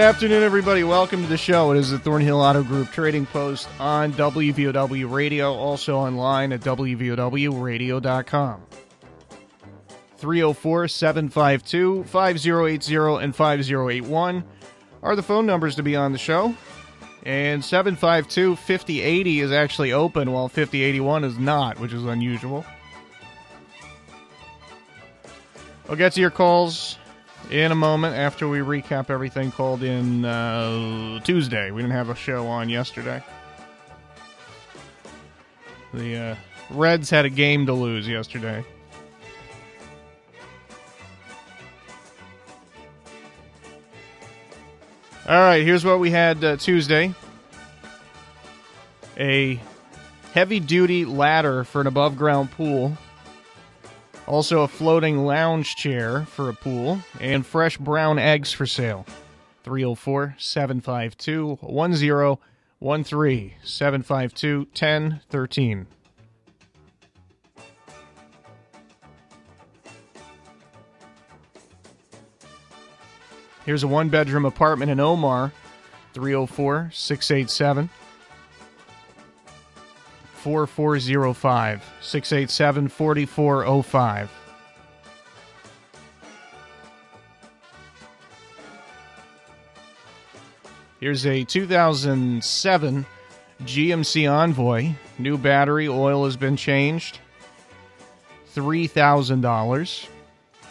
Good afternoon, everybody. Welcome to the show. It is the Thornhill Auto Group Trading Post on WVOW Radio, also online at WVOWradio.com. 304 752 5080 and 5081 are the phone numbers to be on the show. And 752 5080 is actually open while 5081 is not, which is unusual. I'll get to your calls in a moment after we recap everything called in uh, Tuesday. We didn't have a show on yesterday. The uh, Reds had a game to lose yesterday. All right, here's what we had uh, Tuesday a heavy duty ladder for an above ground pool also, a floating lounge chair for a pool and fresh brown eggs for sale. 304 752 1013 752 1013. Here's a one bedroom apartment in Omar 304 687 4405 687 4405. Here's a 2007 GMC Envoy. New battery, oil has been changed. $3,000.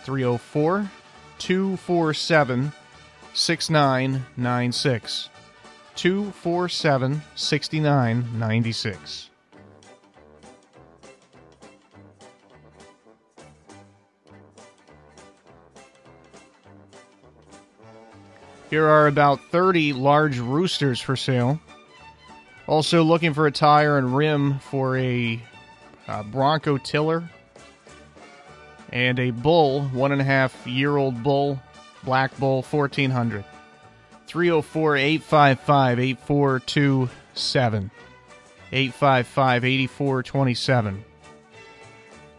304 247 6996. 247 6996. Here are about 30 large roosters for sale. Also looking for a tire and rim for a uh, Bronco tiller and a bull, one and a half year old bull, black bull, 1400. 304 855 8427. 855 8427.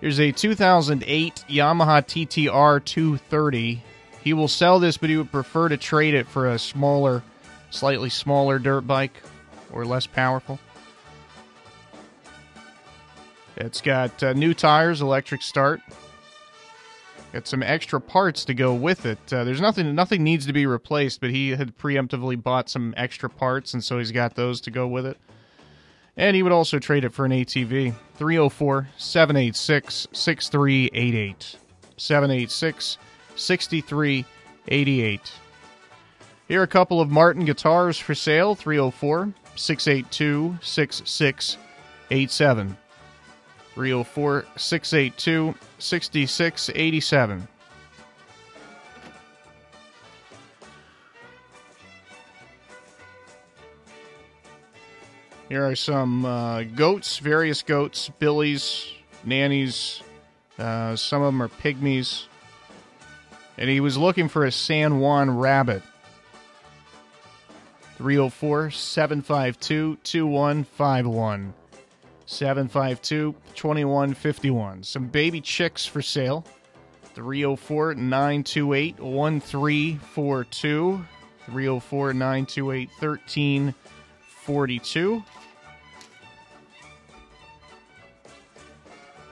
Here's a 2008 Yamaha TTR 230 he will sell this, but he would prefer to trade it for a smaller, slightly smaller dirt bike or less powerful. It's got uh, new tires, electric start. Got some extra parts to go with it. Uh, there's nothing, nothing needs to be replaced, but he had preemptively bought some extra parts, and so he's got those to go with it. And he would also trade it for an ATV. 304 786 6388. 786 6388. Here are a couple of Martin guitars for sale 304 682 6687. 304 682 6687. Here are some uh, goats, various goats, billies, nannies. Uh, some of them are pygmies and he was looking for a San Juan rabbit. 304 752 2151. 752 2151. Some baby chicks for sale. 304 928 1342. 304 928 1342.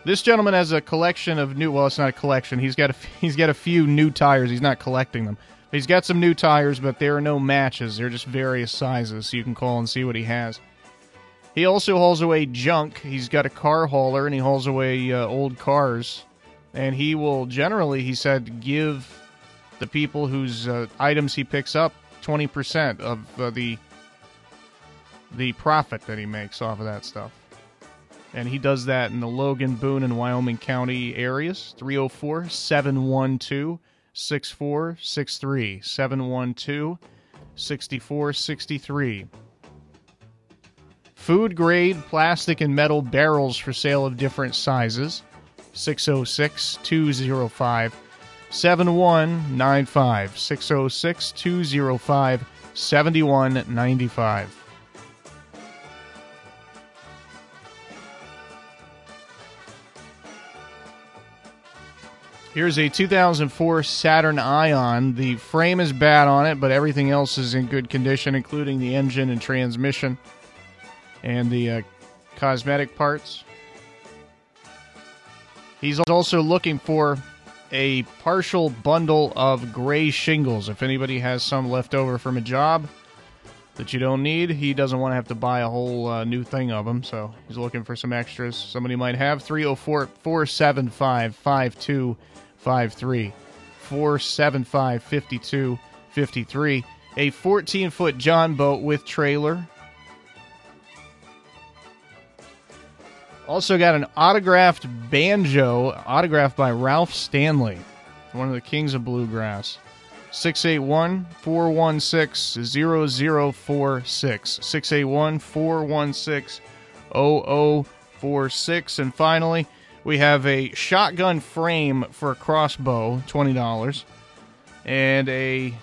This gentleman has a collection of new. Well, it's not a collection. He's got a he's got a few new tires. He's not collecting them. He's got some new tires, but there are no matches. They're just various sizes, so you can call and see what he has. He also hauls away junk. He's got a car hauler, and he hauls away uh, old cars. And he will generally, he said, give the people whose uh, items he picks up twenty percent of uh, the the profit that he makes off of that stuff and he does that in the Logan, Boone, and Wyoming County areas. 304 712 6463. 712 6463. Food grade plastic and metal barrels for sale of different sizes. 606 205 7195. 606 205 7195. Here's a 2004 Saturn Ion. The frame is bad on it, but everything else is in good condition, including the engine and transmission and the uh, cosmetic parts. He's also looking for a partial bundle of gray shingles. If anybody has some left over from a job that you don't need, he doesn't want to have to buy a whole uh, new thing of them. So he's looking for some extras somebody might have. 304 475 5253. 475 5253. A 14 foot John boat with trailer Also got an autographed banjo, autographed by Ralph Stanley, one of the kings of bluegrass. 681 416 0046. 681 416 0046. And finally, we have a shotgun frame for a crossbow, $20. And a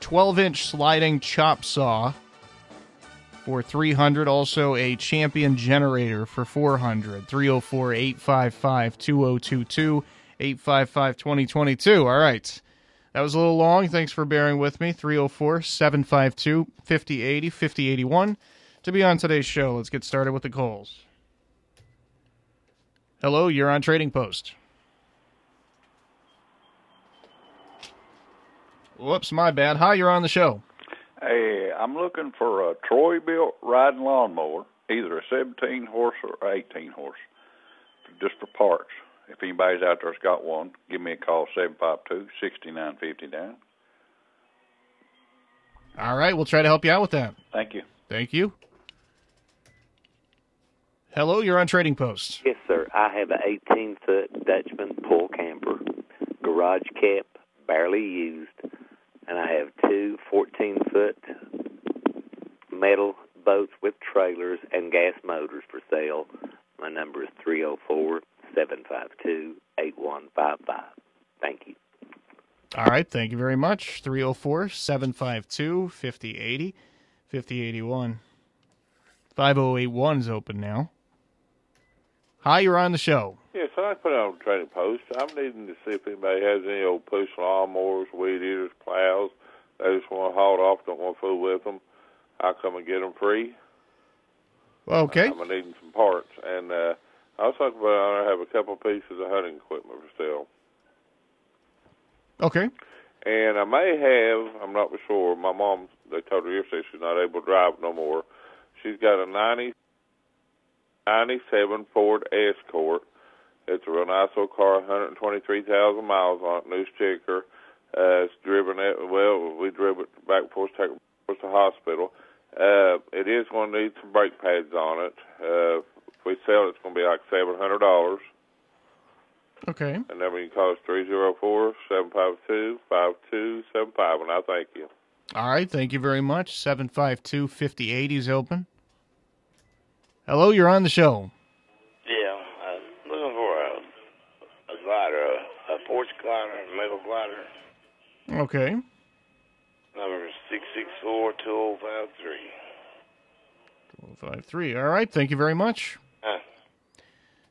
12 inch sliding chop saw, for 300 also a champion generator for 400 304 855 2022 855 2022 all right. That was a little long. Thanks for bearing with me. 304 752 5080 5081 to be on today's show let's get started with the calls hello you're on trading post whoops my bad hi you're on the show Hey, I'm looking for a Troy-Bilt riding lawnmower, either a 17 horse or 18 horse, just for parts. If anybody's out there's got one, give me a call 752 6959. All right, we'll try to help you out with that. Thank you. Thank you. Hello, you're on Trading Post. Yes, sir. I have an 18 foot Dutchman pull camper, garage cap, barely used and I have two 14 foot metal boats with trailers and gas motors for sale. My number is 304 752 8155. Thank you. All right. Thank you very much. 304 752 5080 5081. 5081 is open now. Hi, you're on the show. Yes, I put it on a trading post. I'm needing to see if anybody has any old push lawnmowers, weed eaters, plows. They just want to haul it off, don't want to fool with them. I'll come and get them free. Okay. I'm needing some parts. And uh, I was talking about I have a couple pieces of hunting equipment for sale. Okay. And I may have, I'm not for sure, my mom, they told her yesterday she's not able to drive no more. She's got a 90 97 Ford Escort. It's a real nice little car, 123,000 miles on it, new sticker. Uh, it's driven it, well, we drove it back before it took us to the hospital. Uh, it is going to need some brake pads on it. Uh, if we sell it, it's going to be like $700. Okay. And then you can call us 304 752 5275, and I thank you. All right. Thank you very much. 752 5080 is open. Hello, you're on the show. Yeah, I'm looking for a, a glider, a, porch glider, a metal glider. Okay. Number six six four two zero five three. 1253. All right. Thank you very much. Huh.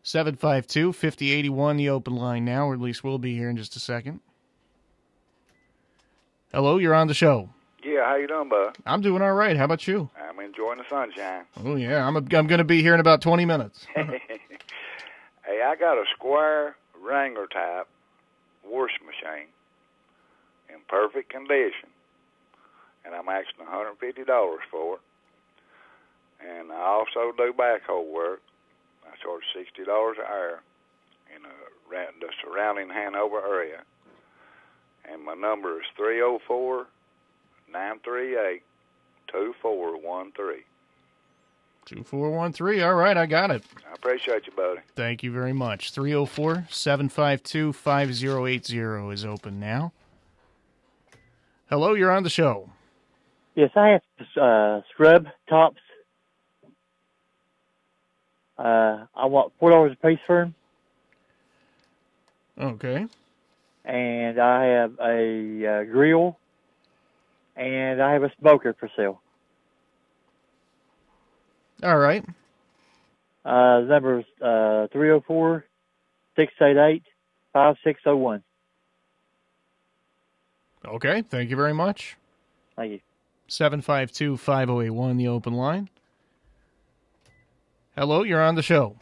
752 5081, the open line now, or at least we'll be here in just a second. Hello, you're on the show. Yeah, how you doing, bud? I'm doing all right. How about you? I'm enjoying the sunshine. Oh, yeah. I'm, a, I'm going to be here in about 20 minutes. hey, I got a square wringer type washing machine in perfect condition, and I'm asking $150 for it. And I also do backhoe work. I charge $60 an hour in a, the surrounding Hanover area. And my number is 304 938 2413. 2413. All right. I got it. I appreciate you, buddy. Thank you very much. 304 752 5080 is open now. Hello, you're on the show. Yes, I have uh, scrub tops. Uh, I want four dollars a piece for them, Okay. and I have a uh, grill, and I have a smoker for sale. All right. Uh, the number is uh, 304 688 5601. Okay, thank you very much. Thank you. 752 5081, the open line. Hello, you're on the show.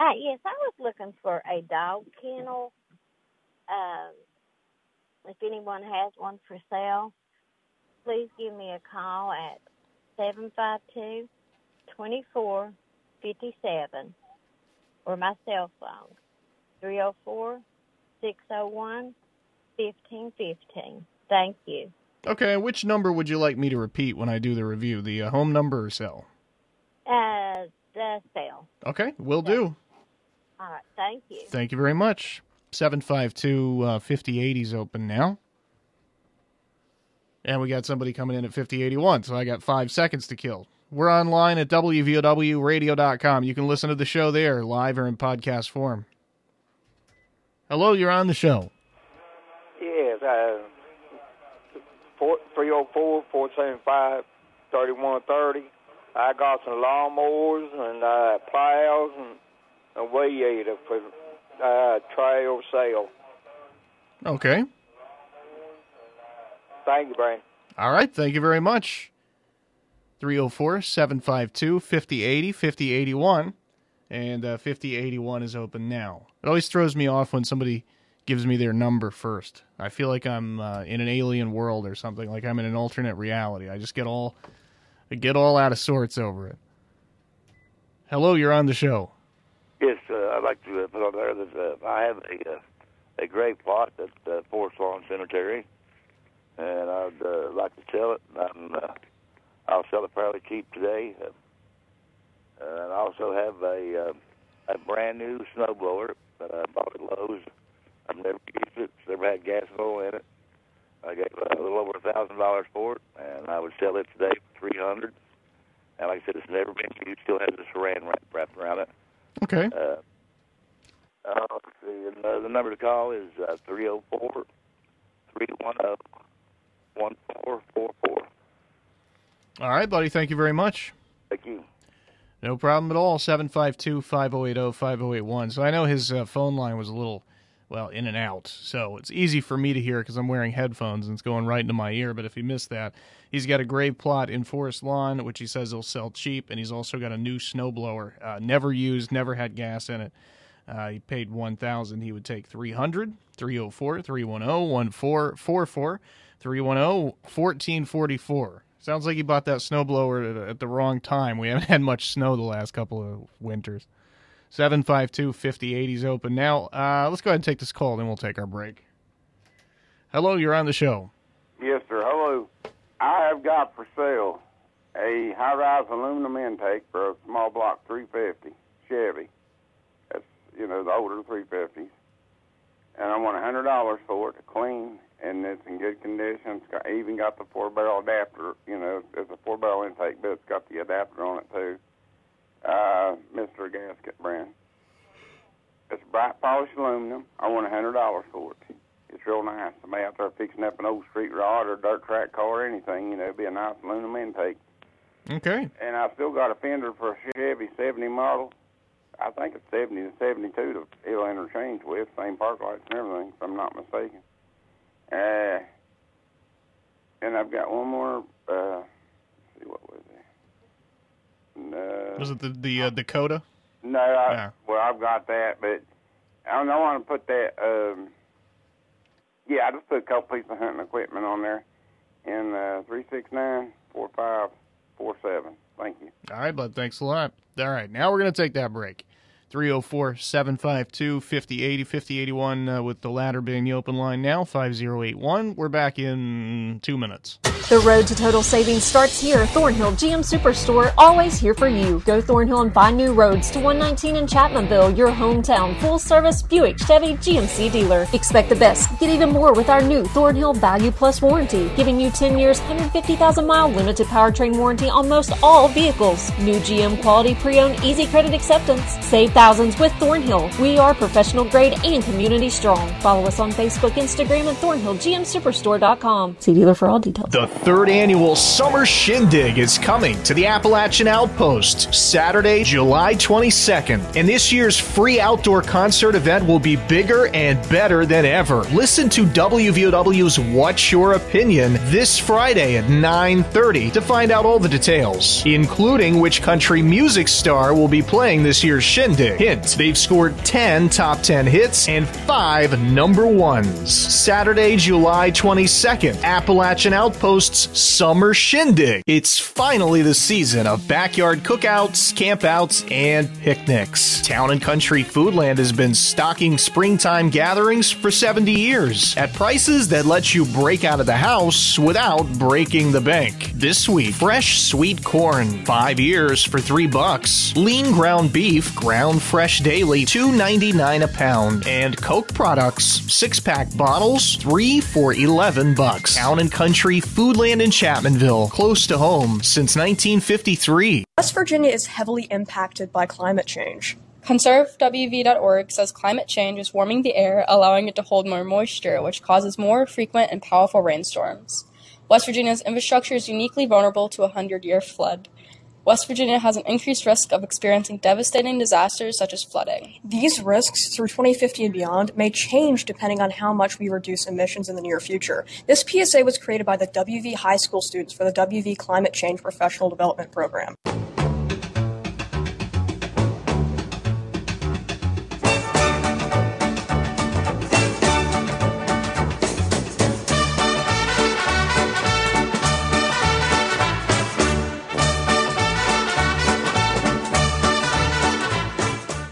Uh, yes, I was looking for a dog kennel. Um, if anyone has one for sale, please give me a call at 752 2457 or my cell phone 304 601 1515. Thank you. Okay, which number would you like me to repeat when I do the review? The uh, home number or cell? Uh, the cell. Okay, will do. All right, thank you. Thank you very much. 752 uh, 5080 is open now. And we got somebody coming in at 5081, so I got five seconds to kill. We're online at WVOWradio.com. You can listen to the show there, live or in podcast form. Hello, you're on the show. Yes, uh, 304 475 3130. I got some lawnmowers and uh, plows and a weed eater for uh, trail sale. Okay. Thank you, Brian. All right. Thank you very much. 304 752 5080 5081. And uh, 5081 is open now. It always throws me off when somebody gives me their number first. I feel like I'm uh, in an alien world or something, like I'm in an alternate reality. I just get all I get all out of sorts over it. Hello, you're on the show. Yes, uh, I'd like to uh, put on there that uh, I have a uh, a great plot at uh, Forest Lawn Cemetery, and I'd uh, like to sell it. And, uh, I'll sell it fairly cheap today. Uh, and I also have a uh, a brand new snowblower that I bought at Lowe's. I've never used it. It's never had gas and oil in it. I gave a little over a thousand dollars for it, and I would sell it today for three hundred. And like I said, it's never been used. Still has a saran wrap wrapped around it. Okay. Uh, uh. And, uh, the number to call is uh, 304 310 1444. All right, buddy. Thank you very much. Thank you. No problem at all. 752 5080 5081. So I know his uh, phone line was a little, well, in and out. So it's easy for me to hear because I'm wearing headphones and it's going right into my ear. But if he missed that, he's got a grave plot in Forest Lawn, which he says he'll sell cheap. And he's also got a new snowblower, uh, never used, never had gas in it. Uh, he paid 1000 He would take 300 304 310 1444 310 1444. Sounds like he bought that snowblower at, at the wrong time. We haven't had much snow the last couple of winters. 752 5080 is open now. Uh, let's go ahead and take this call, then we'll take our break. Hello, you're on the show. Yes, sir. Hello. I have got for sale a high-rise aluminum intake for a small block 350 Chevy. That's you know the older 350s, and I want a hundred dollars for it, clean, and it's in good condition. It's got even got the four-barrel adapter. You know, it's a four-barrel intake, but it's got the adapter on it too. Uh, Mr. Gasket brand. It's bright polished aluminum. I want a hundred dollars for it. It's real nice. Somebody out there fixing up an old street rod or dirt track car or anything, you know, it'd be a nice aluminum intake. Okay. And I still got a fender for a Chevy 70 model. I think it's 70 to 72 to it'll interchange with, same park lights and everything, if I'm not mistaken. Uh, and I've got one more, uh, let's see, what was it? No. Was it the, the uh, Dakota? No, I, Yeah. well, I've got that, but I don't. I want to put that. Um, yeah, I just put a couple pieces of hunting equipment on there, in uh, three six nine four five four seven. Thank you. All right, bud. Thanks a lot. All right, now we're going to take that break. 304 752 5080 5081 uh, with the latter being the open line now, 5081. We're back in two minutes. The road to total savings starts here. Thornhill GM Superstore, always here for you. Go Thornhill and find new roads to 119 in Chapmanville, your hometown full service Buick Chevy GMC dealer. Expect the best. Get even more with our new Thornhill Value Plus warranty, giving you 10 years, 150,000 mile limited powertrain warranty on most all vehicles. New GM quality pre owned easy credit acceptance. Save thousands with Thornhill. We are professional grade and community strong. Follow us on Facebook, Instagram, and ThornhillGMSuperstore.com. See dealer for all details. The third annual Summer Shindig is coming to the Appalachian Outpost Saturday, July 22nd. And this year's free outdoor concert event will be bigger and better than ever. Listen to WVOW's What's Your Opinion this Friday at 9:30 to find out all the details, including which country music star will be playing this year's Shindig. Hint, they've scored 10 top 10 hits and 5 number ones. Saturday, July 22nd, Appalachian Outpost's Summer Shindig. It's finally the season of backyard cookouts, campouts, and picnics. Town and Country Foodland has been stocking springtime gatherings for 70 years at prices that let you break out of the house without breaking the bank. This week, fresh sweet corn, 5 years for 3 bucks. Lean ground beef, ground fresh daily, 2.99 a pound, and Coke products, 6-pack bottles, 3 for 11 bucks. Town and Country Foodland in Chapmanville, close to home since 1953. West Virginia is heavily impacted by climate change. ConserveWV.org says climate change is warming the air, allowing it to hold more moisture, which causes more frequent and powerful rainstorms. West Virginia's infrastructure is uniquely vulnerable to a hundred year flood. West Virginia has an increased risk of experiencing devastating disasters such as flooding. These risks through 2050 and beyond may change depending on how much we reduce emissions in the near future. This PSA was created by the WV High School students for the WV Climate Change Professional Development Program.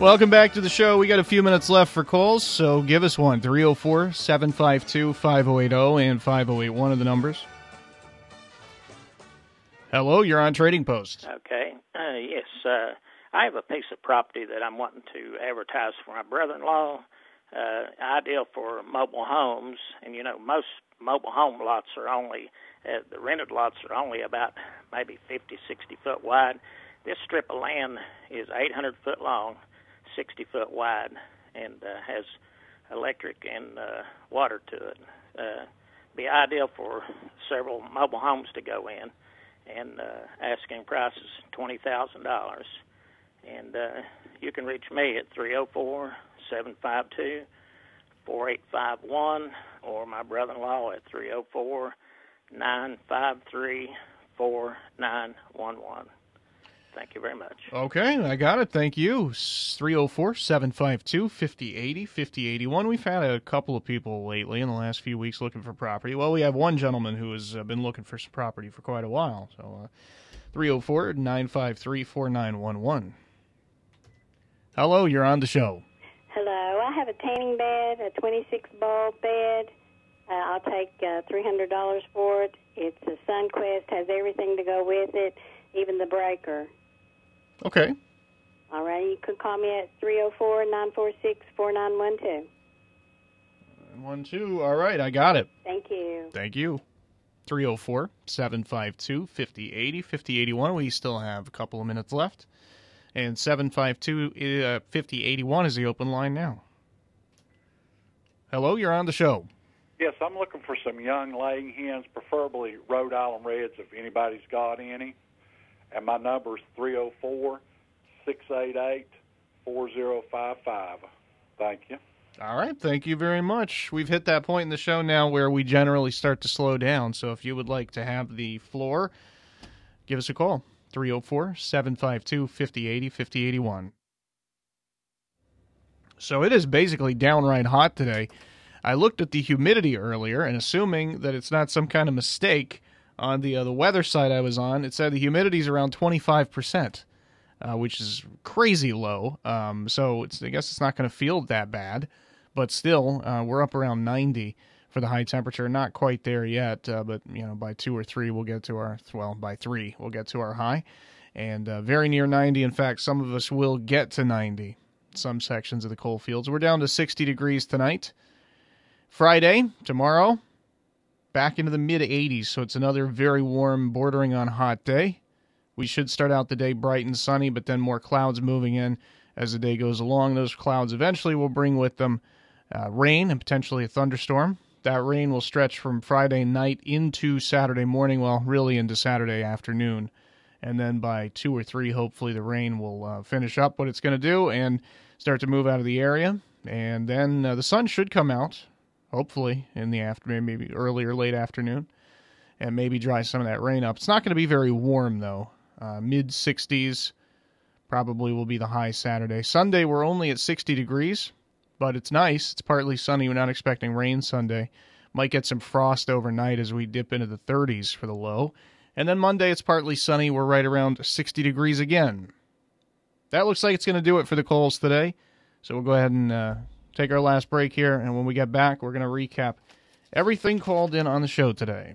Welcome back to the show. We got a few minutes left for calls, so give us one 304 752 5080 and 5081 are the numbers. Hello, you're on Trading Post. Okay. Uh, yes, uh, I have a piece of property that I'm wanting to advertise for my brother-in-law. Uh, ideal for mobile homes, and you know most mobile home lots are only uh, the rented lots are only about maybe 50, 60 foot wide. This strip of land is 800 foot long, 60 foot wide and uh, has electric and uh, water to it. Uh, be ideal for several mobile homes to go in, and uh, asking price is twenty thousand dollars. And uh, you can reach me at 304-752-4851 or my brother-in-law at 304 953 4911. Thank you very much. Okay, I got it. Thank you. 304 752 5080 5081. We've had a couple of people lately in the last few weeks looking for property. Well, we have one gentleman who has uh, been looking for some property for quite a while. So 304 953 4911. Hello, you're on the show. Hello, I have a tanning bed, a 26 bulb bed. Uh, I'll take uh, $300 for it. It's a Sunquest, has everything to go with it, even the breaker. Okay. All right, you could call me at 304 946 4912. One, two. All right, I got it. Thank you. Thank you. 304 752 5080 5081. We still have a couple of minutes left. And 752 uh, 5081 is the open line now. Hello, you're on the show. Yes, I'm looking for some young laying hens, preferably Rhode Island Reds, if anybody's got any. And my number is 304 688 4055. Thank you. All right, thank you very much. We've hit that point in the show now where we generally start to slow down. So if you would like to have the floor, give us a call 304 752 5080 5081. So it is basically downright hot today. I looked at the humidity earlier, and assuming that it's not some kind of mistake on the uh, the weather site I was on, it said the humidity is around 25 percent, uh, which is crazy low. Um, so I guess it's not going to feel that bad, but still, uh, we're up around 90 for the high temperature. Not quite there yet, uh, but you know, by two or three, we'll get to our well, by three, we'll get to our high, and uh, very near 90. In fact, some of us will get to 90. Some sections of the coal fields. We're down to 60 degrees tonight. Friday, tomorrow, back into the mid 80s, so it's another very warm, bordering on hot day. We should start out the day bright and sunny, but then more clouds moving in as the day goes along. Those clouds eventually will bring with them uh, rain and potentially a thunderstorm. That rain will stretch from Friday night into Saturday morning, well, really into Saturday afternoon. And then by 2 or 3, hopefully the rain will uh, finish up what it's going to do and start to move out of the area. And then uh, the sun should come out, hopefully, in the afternoon, maybe early or late afternoon, and maybe dry some of that rain up. It's not going to be very warm, though. Uh, Mid 60s probably will be the high Saturday. Sunday, we're only at 60 degrees but it's nice. It's partly sunny. We're not expecting rain Sunday. Might get some frost overnight as we dip into the 30s for the low. And then Monday, it's partly sunny. We're right around 60 degrees again. That looks like it's going to do it for the Coles today. So we'll go ahead and uh, take our last break here. And when we get back, we're going to recap everything called in on the show today.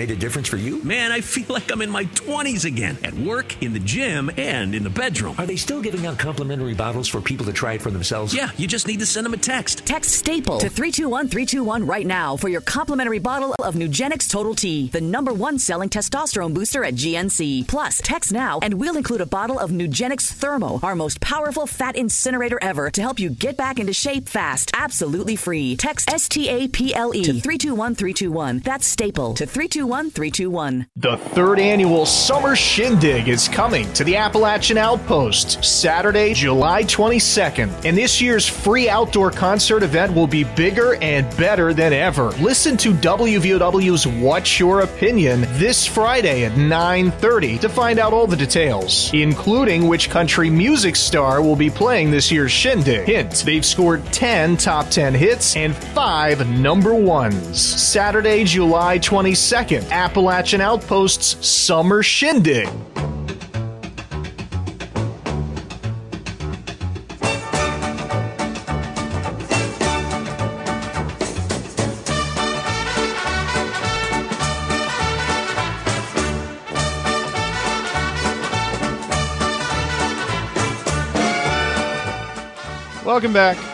made a difference for you? Man, I feel like I'm in my 20s again at work, in the gym, and in the bedroom. Are they still giving out complimentary bottles for people to try it for themselves? Yeah, you just need to send them a text. Text STAPLE to 321321 right now for your complimentary bottle of Nugenix Total T, the number one selling testosterone booster at GNC. Plus, text now and we'll include a bottle of Nugenix Thermo, our most powerful fat incinerator ever to help you get back into shape fast. Absolutely free. Text STAPLE to 321321. That's STAPLE to 321321. The third annual Summer Shindig is coming to the Appalachian Outpost Saturday, July 22nd. And this year's free outdoor concert event will be bigger and better than ever. Listen to WVOW's What's Your Opinion this Friday at 9:30 to find out all the details, including which country music star will be playing this year's Shindig. Hint, they've scored 10 top 10 hits and 5 number ones. Saturday, July 22nd, Appalachian Outpost's Summer Shindig. Welcome back.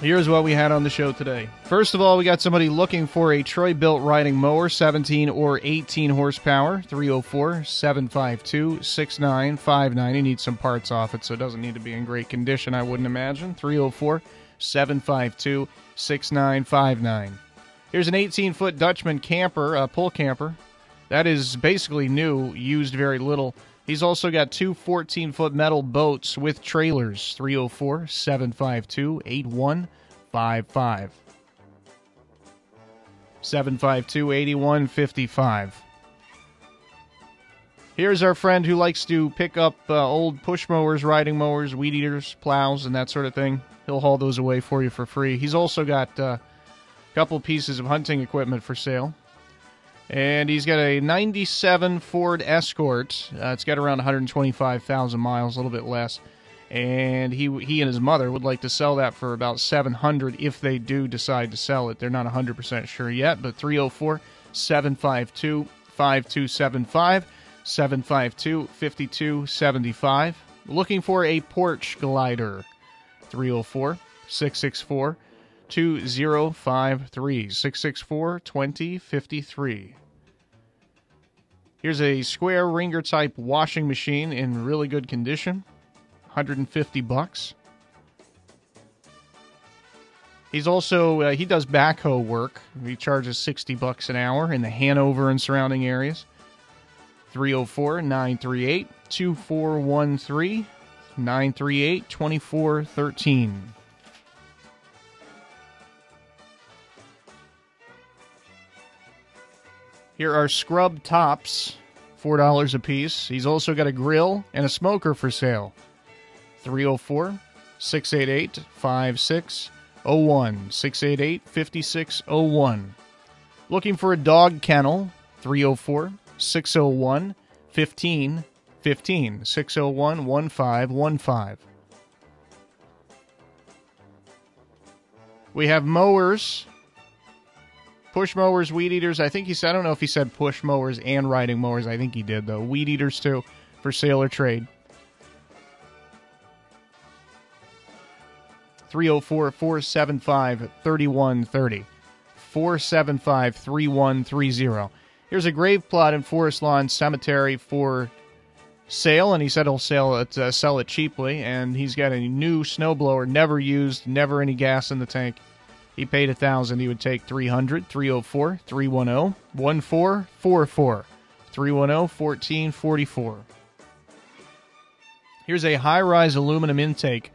Here's what we had on the show today. First of all, we got somebody looking for a Troy-Bilt riding mower, 17 or 18 horsepower, 304 752 6959. He needs some parts off it, so it doesn't need to be in great condition, I wouldn't imagine. 304 752 6959. Here's an 18 foot Dutchman camper, a pull camper. That is basically new, used very little. He's also got two 14 foot metal boats with trailers 304 752 8155. 752 8155. Here's our friend who likes to pick up uh, old push mowers, riding mowers, weed eaters, plows, and that sort of thing. He'll haul those away for you for free. He's also got uh, a couple pieces of hunting equipment for sale. And he's got a 97 Ford Escort. Uh, it's got around 125,000 miles, a little bit less. And he he and his mother would like to sell that for about 700 if they do decide to sell it. They're not 100% sure yet, but 304 752 5275 752 5275. Looking for a porch glider. 304 664 2053 664 2053. Here's a square wringer type washing machine in really good condition. 150 bucks. He's also uh, he does backhoe work. He charges 60 bucks an hour in the Hanover and surrounding areas. 304 938 Here are scrub tops, $4 a piece. He's also got a grill and a smoker for sale. 304 688 5601. 688 5601. Looking for a dog kennel? 304 601 1515. 601 1515. We have mowers, push mowers, weed eaters. I think he said, I don't know if he said push mowers and riding mowers. I think he did, though. Weed eaters, too, for sale or trade. 304 475 3130. 475 3130. Here's a grave plot in Forest Lawn Cemetery for sale, and he said he'll sell it, uh, sell it cheaply. And he's got a new snowblower, never used, never any gas in the tank. He paid a thousand. He would take 300 304 310 1444 310 1444. Here's a high rise aluminum intake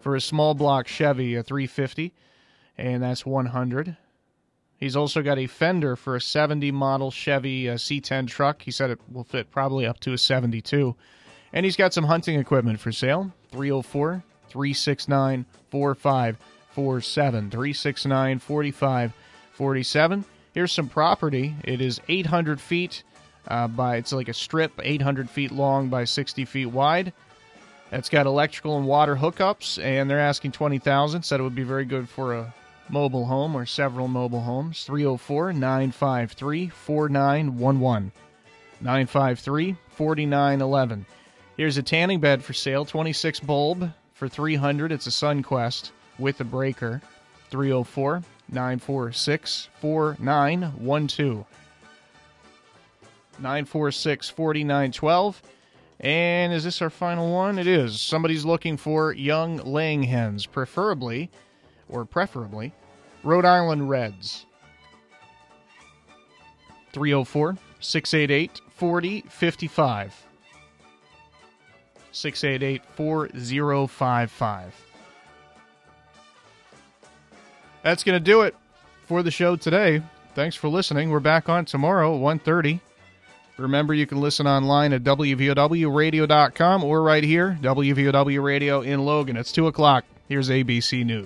for a small block Chevy, a 350, and that's 100. He's also got a fender for a 70 model Chevy uh, C10 truck. He said it will fit probably up to a 72. And he's got some hunting equipment for sale 304 369 4547. 369 4547. Here's some property. It is 800 feet uh, by, it's like a strip, 800 feet long by 60 feet wide. It's got electrical and water hookups, and they're asking 20000 Said it would be very good for a mobile home or several mobile homes. 304 953 4911. 953 4911. Here's a tanning bed for sale 26 bulb for 300 It's a Sunquest with a breaker. 304 946 4912. 946 4912. And is this our final one? It is. Somebody's looking for young laying hens, preferably, or preferably, Rhode Island Reds. 304 688 4055. 688 4055. That's going to do it for the show today. Thanks for listening. We're back on tomorrow at 1.30. Remember, you can listen online at WVOWradio.com or right here, WVOW Radio in Logan. It's 2 o'clock. Here's ABC News.